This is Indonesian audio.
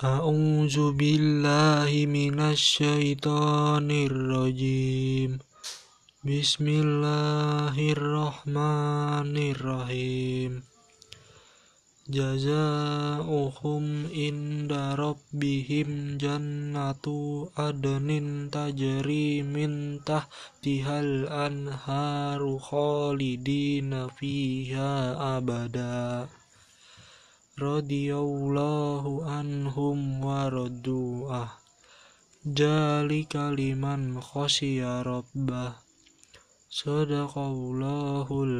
A'udzu billahi minasyaitonir rajim. Bismillahirrahmanirrahim. Jazaohum inda rabbihim jannatu adnin tajri min tahtihal anharu khalidina fiha abada. Radiyallahu خالدين فيها أبدا radhiyallahu anhum wa radu'ah